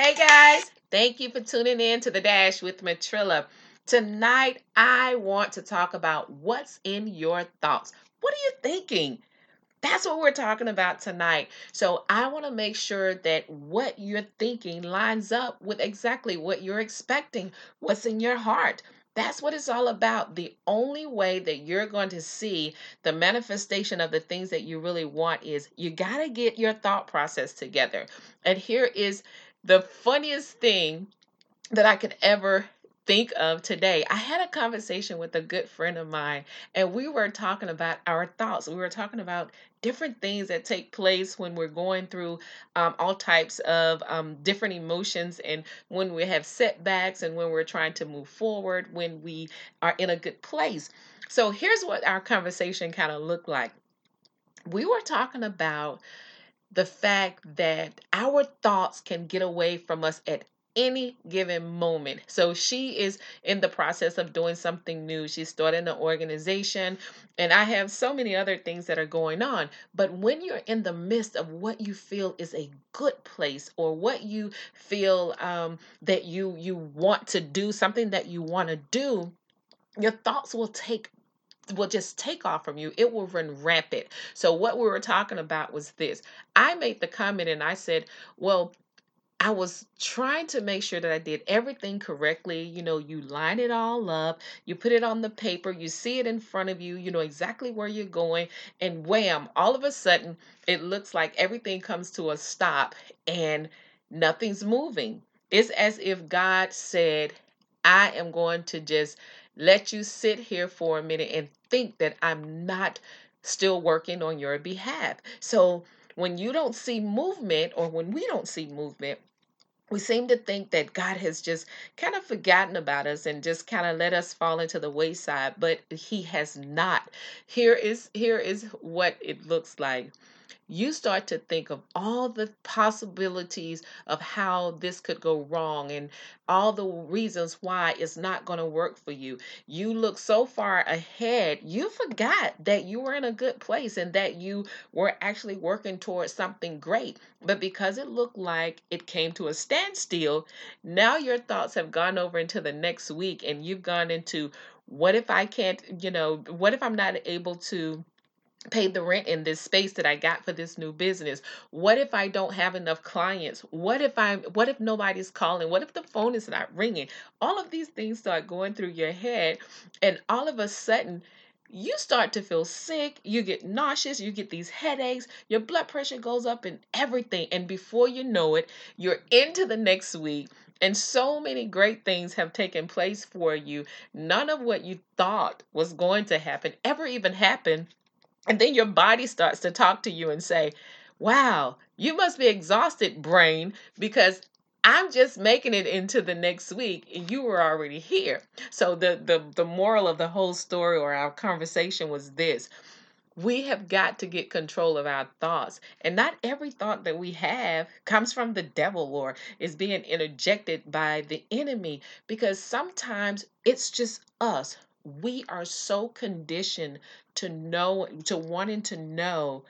Hey guys, thank you for tuning in to the Dash with Matrilla. Tonight, I want to talk about what's in your thoughts. What are you thinking? That's what we're talking about tonight. So, I want to make sure that what you're thinking lines up with exactly what you're expecting, what's in your heart. That's what it's all about. The only way that you're going to see the manifestation of the things that you really want is you got to get your thought process together. And here is the funniest thing that I could ever think of today. I had a conversation with a good friend of mine, and we were talking about our thoughts. We were talking about different things that take place when we're going through um, all types of um, different emotions, and when we have setbacks, and when we're trying to move forward, when we are in a good place. So, here's what our conversation kind of looked like. We were talking about the fact that our thoughts can get away from us at any given moment. So she is in the process of doing something new. She's starting an organization, and I have so many other things that are going on. But when you're in the midst of what you feel is a good place, or what you feel um, that you you want to do, something that you want to do, your thoughts will take will just take off from you. It will run rampant. So what we were talking about was this. I made the comment and I said, well, I was trying to make sure that I did everything correctly. You know, you line it all up, you put it on the paper, you see it in front of you, you know exactly where you're going, and wham, all of a sudden, it looks like everything comes to a stop and nothing's moving. It's as if God said, I am going to just let you sit here for a minute and think that I'm not still working on your behalf. So when you don't see movement, or when we don't see movement, we seem to think that God has just kind of forgotten about us and just kind of let us fall into the wayside, but he has not. Here is here is what it looks like you start to think of all the possibilities of how this could go wrong and all the reasons why it's not going to work for you. You look so far ahead, you forgot that you were in a good place and that you were actually working towards something great. But because it looked like it came to a standstill, now your thoughts have gone over into the next week and you've gone into what if I can't, you know, what if I'm not able to pay the rent in this space that I got for this new business? What if I don't have enough clients? What if I'm what if nobody's calling? What if the phone is not ringing? All of these things start going through your head and all of a sudden you start to feel sick, you get nauseous, you get these headaches, your blood pressure goes up and everything and before you know it, you're into the next week and so many great things have taken place for you. None of what you thought was going to happen ever even happened and then your body starts to talk to you and say, Wow, you must be exhausted, brain, because I'm just making it into the next week and you were already here. So the the the moral of the whole story or our conversation was this. We have got to get control of our thoughts. And not every thought that we have comes from the devil or is being interjected by the enemy because sometimes it's just us we are so conditioned to know to wanting to know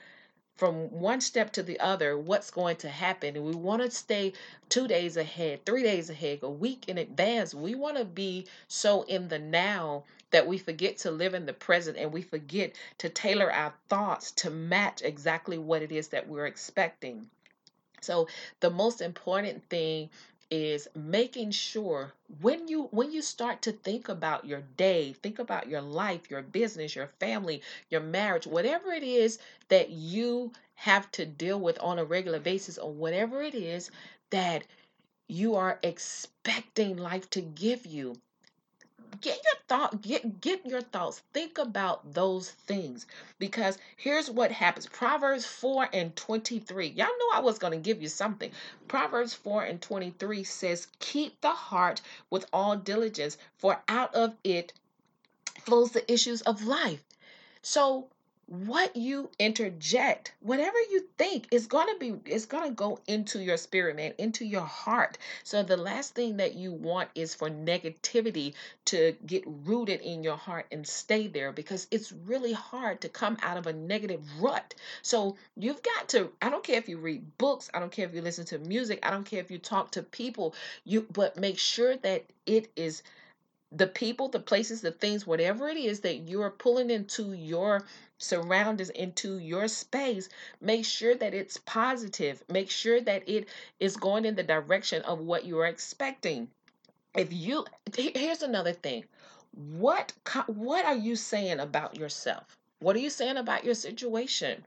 from one step to the other what's going to happen. And we want to stay two days ahead three days ahead a week in advance. We want to be so in the now that we forget to live in the present and we forget to tailor our thoughts to match exactly what it is that we're expecting. So the most important thing is making sure when you when you start to think about your day think about your life your business your family your marriage whatever it is that you have to deal with on a regular basis or whatever it is that you are expecting life to give you get your thought get get your thoughts. Think about those things because here's what happens. Proverbs 4 and 23 y'all know i was going to give you something. Proverbs 4 and 23 says keep the heart with all diligence for out of it flows the issues of life. So what you interject whatever you think is going to be is going to go into your spirit man into your heart. So the last thing that you want is for negativity to get rooted in your heart and stay there because it's really hard to come out of a negative rut. So you've got to i don't care if you read books i don't care if you listen to music i don't care if you talk to people you but make sure that it is the people, the places, the things, whatever it is that you're pulling into your surroundings, into your space, make sure that it's positive. Make sure that it is going in the direction of what you're expecting. If you, here's another thing. What what are you saying about yourself? What are you saying about your situation?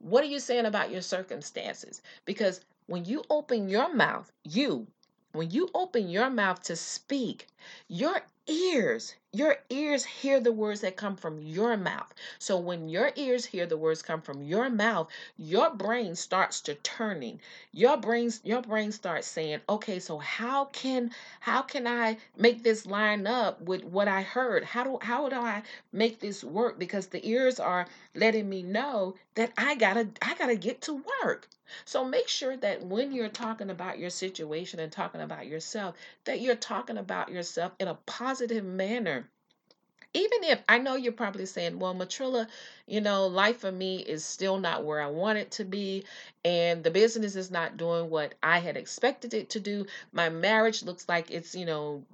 What are you saying about your circumstances? Because when you open your mouth, you, when you open your mouth to speak, your ears your ears hear the words that come from your mouth. So when your ears hear the words come from your mouth your brain starts to turning. Your brain your brain starts saying okay so how can how can i make this line up with what i heard? How do how do i make this work? Because the ears are letting me know that i gotta i gotta get to work. So make sure that when you're talking about your situation and talking about yourself, that you're talking about yourself in a positive manner. Even if I know you're probably saying, well, Matrilla, you know, life for me is still not where I want it to be, and the business is not doing what I had expected it to do. My marriage looks like it's, you know,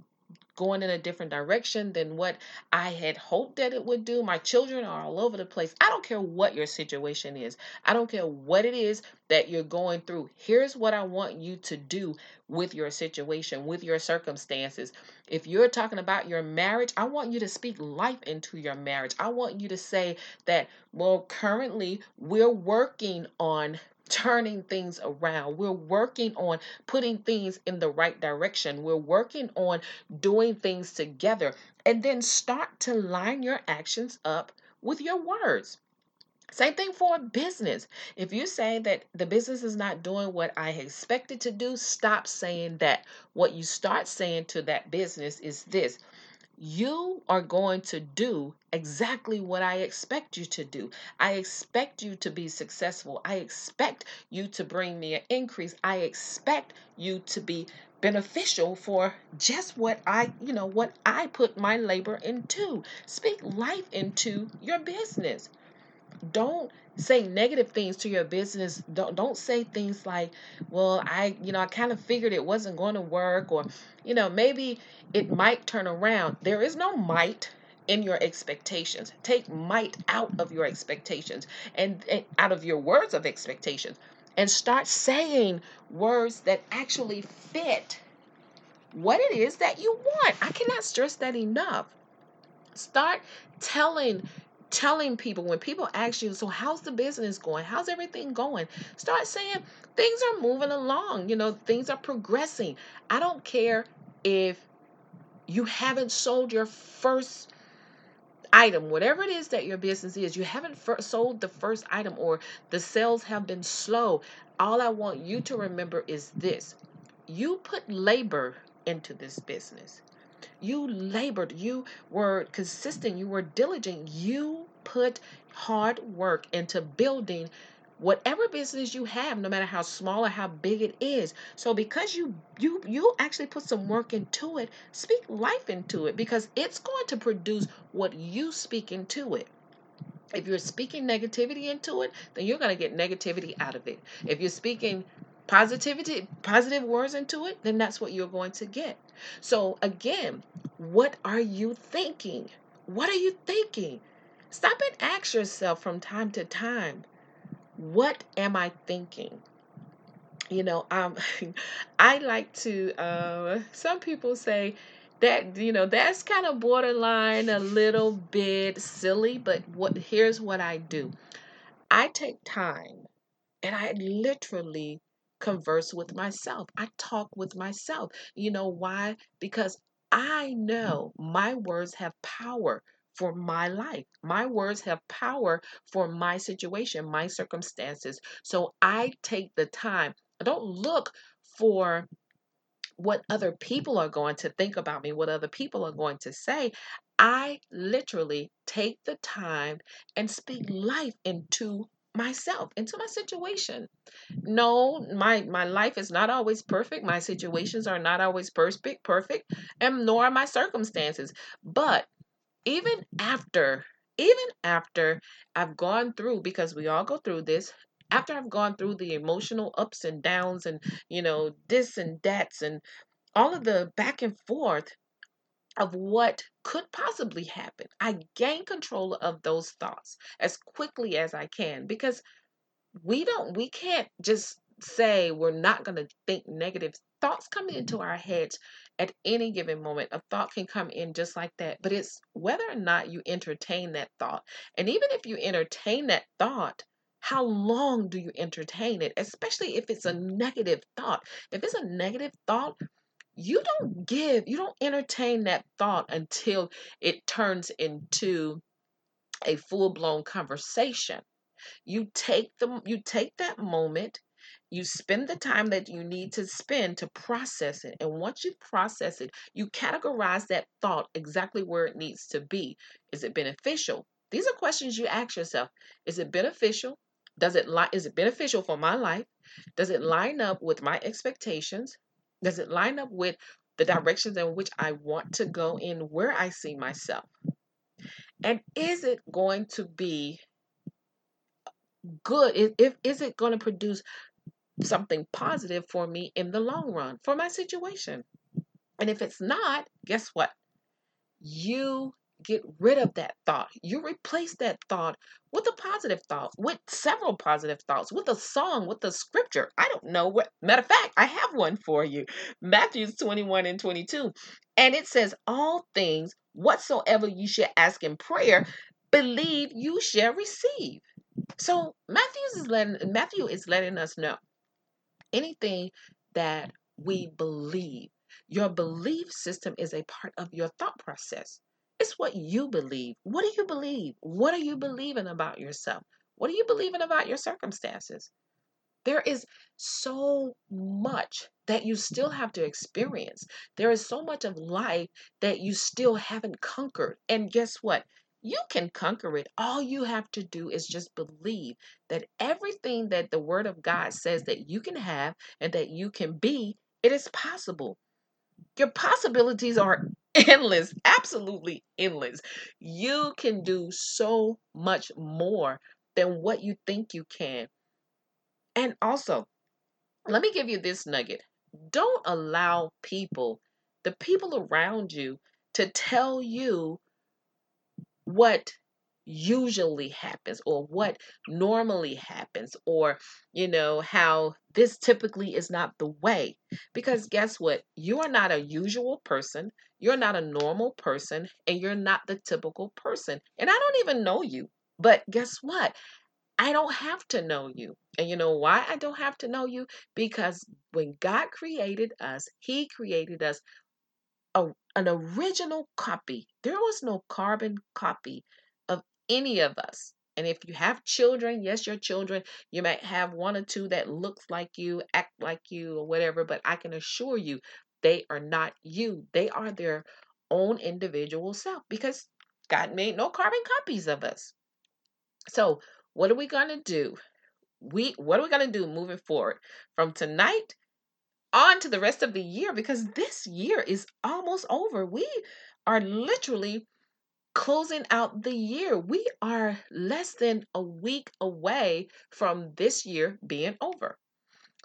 going in a different direction than what I had hoped that it would do. My children are all over the place. I don't care what your situation is, I don't care what it is that you're going through. Here's what I want you to do with your situation, with your circumstances. If you're talking about your marriage, I want you to speak life into your marriage. I want you to say that, well, currently we're working on turning things around. We're working on putting things in the right direction. We're working on doing things together. And then start to line your actions up with your words. Same thing for a business. If you say that the business is not doing what I expected to do, stop saying that. What you start saying to that business is this you are going to do exactly what I expect you to do. I expect you to be successful. I expect you to bring me an increase. I expect you to be beneficial for just what I, you know, what I put my labor into. Speak life into your business. Don't say negative things to your business. Don't don't say things like, "Well, I, you know, I kind of figured it wasn't going to work," or, you know, maybe it might turn around. There is no might in your expectations. Take might out of your expectations and, and out of your words of expectations, and start saying words that actually fit what it is that you want. I cannot stress that enough. Start telling telling people when people ask you, so how's the business going? How's everything going? Start saying things are moving along. You know, things are progressing. I don't care if you haven't sold your first item, whatever it is that your business is, you haven't sold the first item or the sales have been slow. All I want you to remember is this you put labor into this business. You labored, you were consistent, you were diligent, you put hard work into building whatever business you have no matter how small or how big it is. So because you you you actually put some work into it speak life into it because it's going to produce what you speak into it. If you're speaking negativity into it then you're going to get negativity out of it. If you're speaking positivity positive words into it then that's what you're going to get. So again what are you thinking? What are you thinking? Stop and ask yourself from time to time what am i thinking? You know um i like to uh some people say that you know that's kind of borderline a little bit silly but what here's what i do. I take time and i literally converse with myself. I talk with myself. You know why? Because I know my words have power for my life. My words have power for my situation, my circumstances. So I take the time. I don't look for what other people are going to think about me, what other people are going to say. I literally take the time and speak life into myself into my situation. No my my life is not always perfect. My situations are not always perfect perfect and nor are my circumstances. But even after even after i've gone through because we all go through this after i've gone through the emotional ups and downs and you know this and that's and all of the back and forth of what could possibly happen. I gain control of those thoughts as quickly as I can because we don't we can't just say we're not going to think negative thoughts come into our heads at any given moment. A thought can come in just like that but it's whether or not you entertain that thought. And even if you entertain that thought how long do you entertain it? Especially if it's a negative thought. If it's a negative thought you don't give, you don't entertain that thought until it turns into a full-blown conversation. You take the you take that moment, you spend the time that you need to spend to process it. And once you process it, you categorize that thought exactly where it needs to be. Is it beneficial? These are questions you ask yourself. Is it beneficial? Does it li- is it beneficial for my life? Does it line up with my expectations? Does it line up with the directions in which I want to go in where I see myself? And is it going to be good? If, is it going to produce something positive for me in the long run for my situation? And if it's not, guess what? You get rid of that thought. You replace that thought with a positive thought, with several positive thoughts, with a song, with a scripture. I don't know what, matter of fact, I have one for you Matthews 21 and 22. And it says, All things whatsoever you should ask in prayer, believe you shall receive. So Matthews is letting Matthew is letting us know anything that we believe. Your belief system is a part of your thought process. It's what you believe. What do you believe? What are you believing about yourself? What are you believing about your circumstances? There is so much that you still have to experience. There is so much of life that you still haven't conquered. And guess what? You can conquer it. All you have to do is just believe that everything that the Word of God says that you can have and that you can be, it is possible. Your possibilities are endless, absolutely endless. You can do so much more than what you think you can. And also, let me give you this nugget. Don't allow people, the people around you, to tell you what usually happens or mm. what normally happens or you know how this typically is not the way because guess what you are not a usual person you're not a normal person and you're not the typical person and i don't even know you but guess what I don't have to know you. And you know why I don't have to know you? Because when God created us, He created us a, an original copy. There was no carbon copy any of us. And if you have children, yes, your children, you might have one or two that looks like you, act like you, or whatever, but I can assure you they are not you. They are their own individual self because God made no carbon copies of us. So, what are we going to do? We what are we going to do moving forward from tonight on to the rest of the year because this year is almost over. We are literally closing out the year. We are less than a week away from this year being over.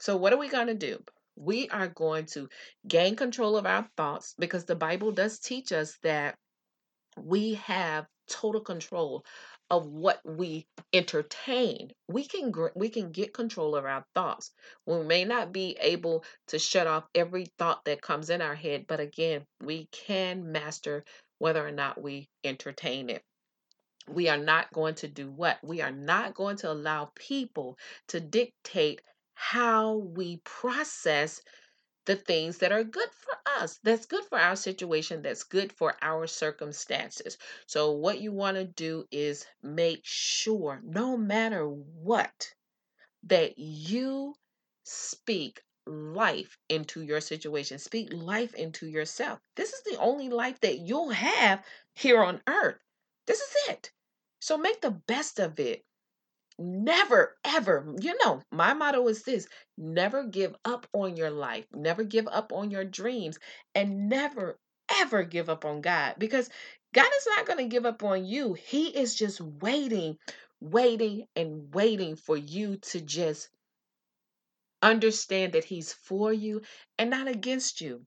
So, what are we going to do? We are going to gain control of our thoughts because the Bible does teach us that we have total control of what we entertain. We can we can get control of our thoughts. We may not be able to shut off every thought that comes in our head, but again, we can master whether or not we entertain it. We are not going to do what? We are not going to allow people to dictate how we process the things that are good for us, that's good for our situation, that's good for our circumstances. So, what you want to do is make sure, no matter what, that you speak life into your situation. Speak life into yourself. This is the only life that you'll have here on earth. This is it. So make the best of it. Never, ever, you know, my motto is this never give up on your life, never give up on your dreams, and never, ever give up on God because God is not going to give up on you. He is just waiting, waiting, and waiting for you to just understand that He's for you and not against you.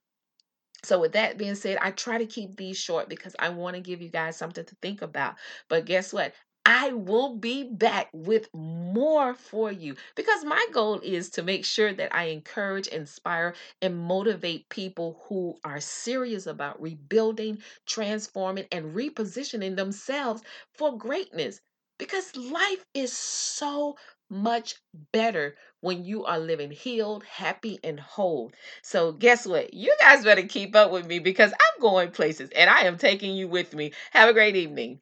So, with that being said, I try to keep these short because I want to give you guys something to think about. But guess what? I will be back with more for you because my goal is to make sure that I encourage, inspire, and motivate people who are serious about rebuilding, transforming, and repositioning themselves for greatness. Because life is so much better when you are living healed, happy, and whole. So, guess what? You guys better keep up with me because I'm going places and I am taking you with me. Have a great evening.